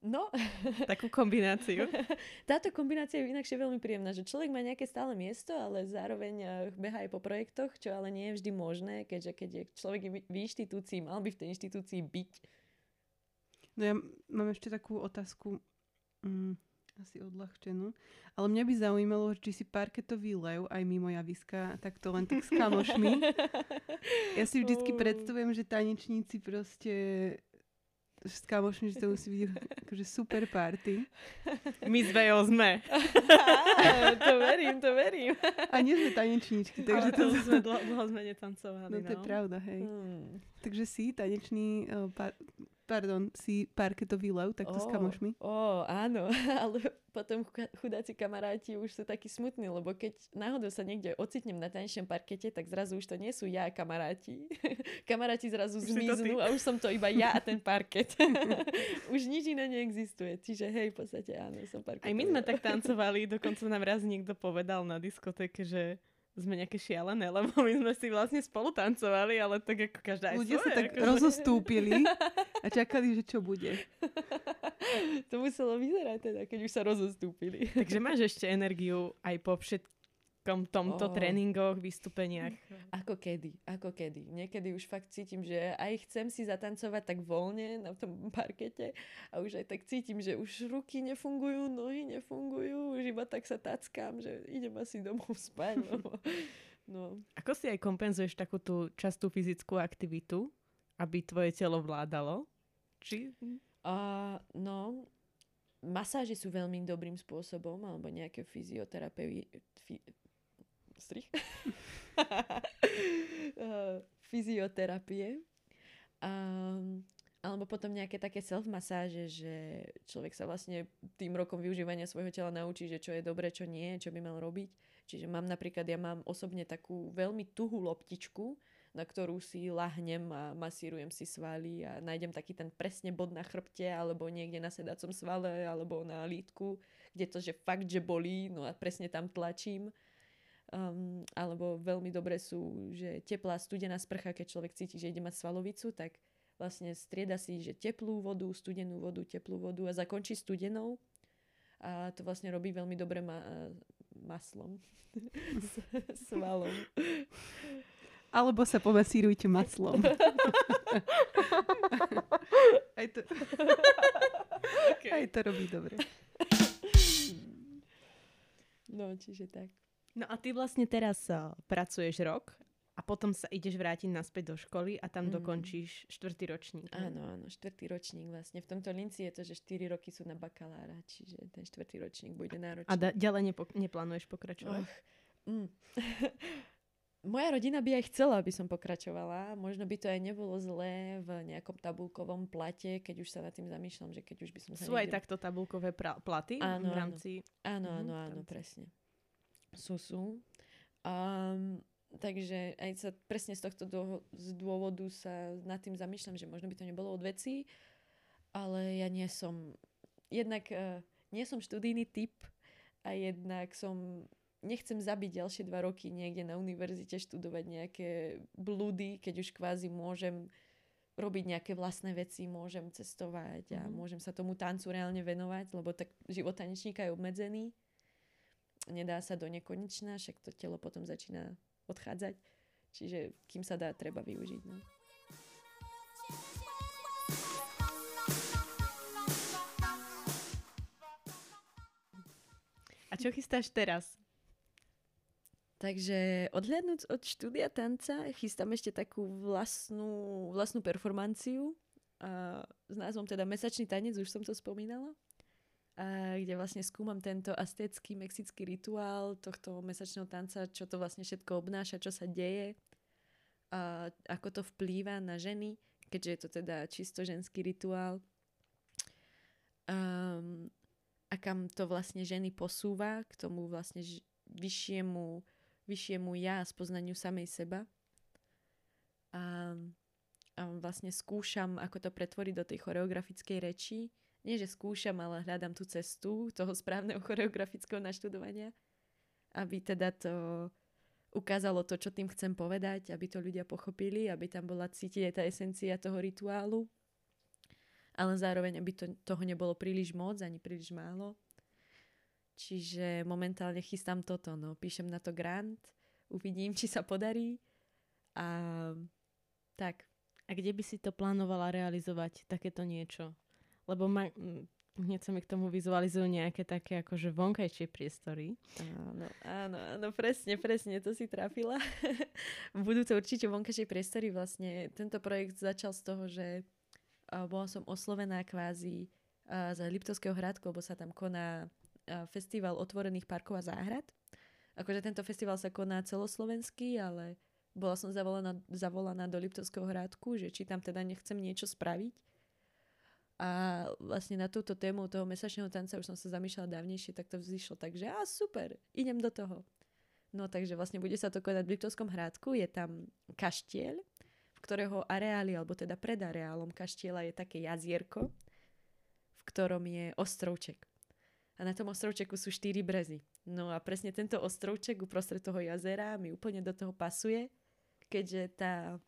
No. Takú kombináciu. Táto kombinácia je inakšie veľmi príjemná, že človek má nejaké stále miesto, ale zároveň eh, beha aj po projektoch, čo ale nie je vždy možné, keďže keď je človek v inštitúcii, mal by v tej inštitúcii byť. No ja mám ešte takú otázku. Mm asi odľahčenú. Ale mňa by zaujímalo, či si parketový lev aj mimo javiska, tak to len tak s kamošmi. Ja si vždycky predstavujem, že tanečníci proste s kamošmi, že to musí byť akože super party. My s Vejo sme. to verím, to verím. A nie sme tanečníčky. Takže Ale to, to sme dlho, dlho sme netancovali. No, no to je no. pravda, hej. Hmm. Takže si tanečný uh, par- pardon, si parketový lev takto oh, s kamošmi? Ó, oh, áno, ale potom chudáci kamaráti už sú takí smutní, lebo keď náhodou sa niekde ocitnem na tanečnom parkete, tak zrazu už to nie sú ja kamaráti. kamaráti zrazu už zmiznú a už som to iba ja a ten parket. už nič iné neexistuje. Čiže hej, v podstate áno, som parketový Aj my sme tak tancovali, dokonca nám raz niekto povedal na diskotéke, že sme nejaké šialené, lebo my sme si vlastne spolu tancovali, ale tak ako každá aj Ľudia svoje, sa tak akože... rozostúpili a čakali, že čo bude. to muselo vyzerať teda, keď už sa rozostúpili. Takže máš ešte energiu aj po všet kom tomto oh. tréningoch, vystúpeniach? Ako kedy, ako kedy. Niekedy už fakt cítim, že aj chcem si zatancovať tak voľne na tom parkete a už aj tak cítim, že už ruky nefungujú, nohy nefungujú, už iba tak sa tackám, že idem asi domov spať. No. no. Ako si aj kompenzuješ takú tú častú fyzickú aktivitu, aby tvoje telo vládalo? Či... Uh, no, masáže sú veľmi dobrým spôsobom, alebo nejaké fyzioterapie, strich. fyzioterapie. Um, alebo potom nejaké také self-masáže, že človek sa vlastne tým rokom využívania svojho tela naučí, že čo je dobre, čo nie, čo by mal robiť. Čiže mám napríklad, ja mám osobne takú veľmi tuhú loptičku, na ktorú si lahnem a masírujem si svaly a nájdem taký ten presne bod na chrbte alebo niekde na sedacom svale alebo na lítku, kde to, že fakt, že bolí, no a presne tam tlačím. Um, alebo veľmi dobré sú, že teplá studená sprcha, keď človek cíti, že ide mať svalovicu, tak vlastne strieda si, že teplú vodu, studenú vodu, teplú vodu a zakončí studenou. A to vlastne robí veľmi dobre ma- maslom. Svalom. Alebo sa pomasírujte maslom. aj, to... okay. aj to robí dobre. No, čiže tak. No a ty vlastne teraz uh, pracuješ rok a potom sa ideš vrátiť naspäť do školy a tam mm. dokončíš štvrtý ročník. Áno, áno, štvrtý ročník vlastne. V tomto linci je to, že 4 roky sú na bakalára, čiže ten štvrtý ročník bude náročný. A da- ďalej nepo- neplánuješ pokračovať? Oh, mm. Moja rodina by aj chcela, aby som pokračovala. Možno by to aj nebolo zlé v nejakom tabulkovom plate, keď už sa nad tým zamýšľam, že keď už by som sa Sú niekde... aj takto tabulkové pra- platy áno, v rámci... Áno, áno, áno, áno, presne. Sú. Um, Takže aj sa presne z tohto dô, z dôvodu sa nad tým zamýšľam, že možno by to nebolo od veci, ale ja nie som, jednak uh, nie som študijný typ a jednak som, nechcem zabiť ďalšie dva roky niekde na univerzite študovať nejaké blúdy, keď už kvázi môžem robiť nejaké vlastné veci, môžem cestovať a mm. môžem sa tomu tancu reálne venovať, lebo tak život tanečníka je obmedzený. Nedá sa do nekonečna, však to telo potom začína odchádzať. Čiže kým sa dá, treba využiť. No. A čo chystáš teraz? Takže odhľadnúť od štúdia tanca, chystám ešte takú vlastnú, vlastnú performanciu a s názvom teda Mesačný tanec, už som to spomínala kde vlastne skúmam tento astécky mexický rituál tohto mesačného tanca, čo to vlastne všetko obnáša, čo sa deje a ako to vplýva na ženy, keďže je to teda čisto ženský rituál. Um, a kam to vlastne ženy posúva k tomu vlastne ž- vyššiemu, vyššiemu ja a spoznaniu samej seba. A, a vlastne skúšam, ako to pretvoriť do tej choreografickej reči nie že skúšam, ale hľadám tú cestu toho správneho choreografického naštudovania, aby teda to ukázalo to, čo tým chcem povedať, aby to ľudia pochopili, aby tam bola cítiť aj tá esencia toho rituálu, ale zároveň, aby to, toho nebolo príliš moc, ani príliš málo. Čiže momentálne chystám toto, no. Píšem na to grant, uvidím, či sa podarí a tak. A kde by si to plánovala realizovať, takéto niečo? Lebo ma, hneď sa mi k tomu vizualizujú nejaké také akože vonkajšie priestory. Áno, áno, áno, presne, presne, to si trafila. Budú to určite vonkajšie priestory. Vlastne tento projekt začal z toho, že bola som oslovená kvázi za Liptovského hradku, lebo sa tam koná festival otvorených parkov a záhrad. Akože tento festival sa koná celoslovenský, ale bola som zavolaná, zavolaná do Liptovského hradku, že či tam teda nechcem niečo spraviť a vlastne na túto tému toho mesačného tanca už som sa zamýšľala dávnejšie, tak to vzýšlo. Takže a super, idem do toho. No takže vlastne bude sa to konať v Liptovskom hrádku, je tam kaštieľ, v ktorého areáli, alebo teda pred areálom kaštieľa je také jazierko, v ktorom je ostrovček. A na tom ostrovčeku sú štyri brezy. No a presne tento ostrovček uprostred toho jazera mi úplne do toho pasuje, keďže tá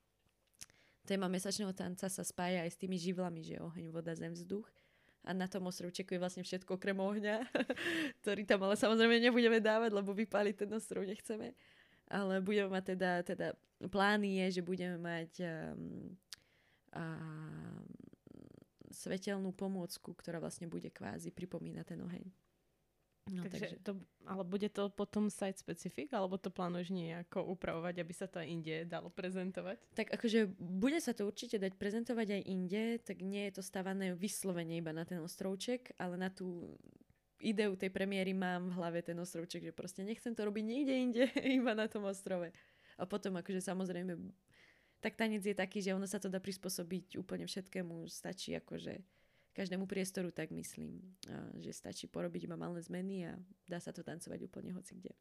téma mesačného tanca sa spája aj s tými živlami, že oheň, voda, zem, vzduch. A na tom ostrovčeku je vlastne všetko okrem ohňa, ktorý tam ale samozrejme nebudeme dávať, lebo vypáliť ten ostrov nechceme. Ale budeme mať teda, teda plány je, že budeme mať um, um, svetelnú pomôcku, ktorá vlastne bude kvázi pripomínať ten oheň. No, takže, takže to, ale bude to potom site specific, alebo to plánuješ nejako upravovať, aby sa to aj inde dalo prezentovať? Tak akože bude sa to určite dať prezentovať aj inde, tak nie je to stávané vyslovene iba na ten ostrovček, ale na tú ideu tej premiéry mám v hlave ten ostrovček, že proste nechcem to robiť nikde inde, iba na tom ostrove. A potom akože samozrejme tak tanec je taký, že ono sa to dá prispôsobiť úplne všetkému. Stačí akože každému priestoru, tak myslím, že stačí porobiť iba malé zmeny a dá sa to tancovať úplne hoci kde.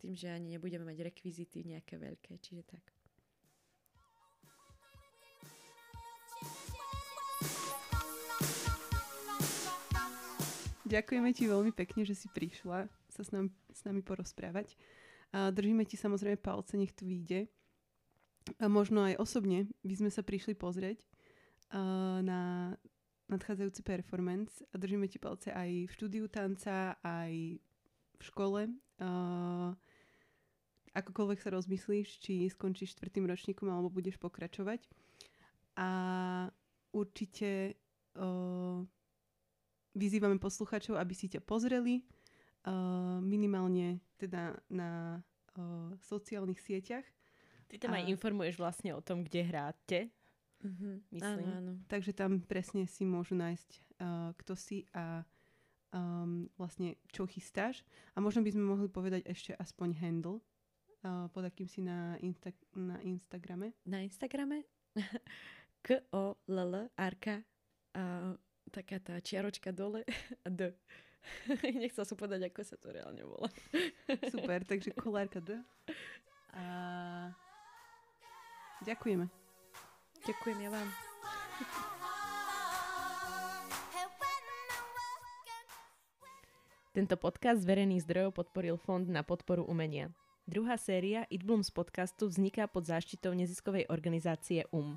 Tým, že ani nebudeme mať rekvizity nejaké veľké, čiže tak. Ďakujeme ti veľmi pekne, že si prišla sa s nami, s nami porozprávať. A držíme ti samozrejme palce, nech to vyjde. A možno aj osobne by sme sa prišli pozrieť na nadchádzajúci performance a držíme ti palce aj v štúdiu tanca, aj v škole. Uh, akokoľvek sa rozmyslíš, či skončíš štvrtým ročníkom alebo budeš pokračovať. A určite uh, vyzývame posluchačov, aby si ťa pozreli uh, minimálne teda na uh, sociálnych sieťach Ty tam a... aj informuješ vlastne o tom, kde hráte. Mm-hmm. Myslím. Áno, áno. Takže tam presne si môžu nájsť, uh, kto si a um, vlastne čo chystáš. A možno by sme mohli povedať ešte aspoň handle, uh, pod akým si na, insta- na Instagrame. Na Instagrame? K-O-L-L, a taká tá čiaročka dole a D. Nechcel som povedať, ako sa to reálne volá. Super, takže kolárka D. A Ďakujeme. Ďakujem ja vám. Tento podcast z verejných zdrojov podporil Fond na podporu umenia. Druhá séria It Blooms podcastu vzniká pod záštitou neziskovej organizácie UM.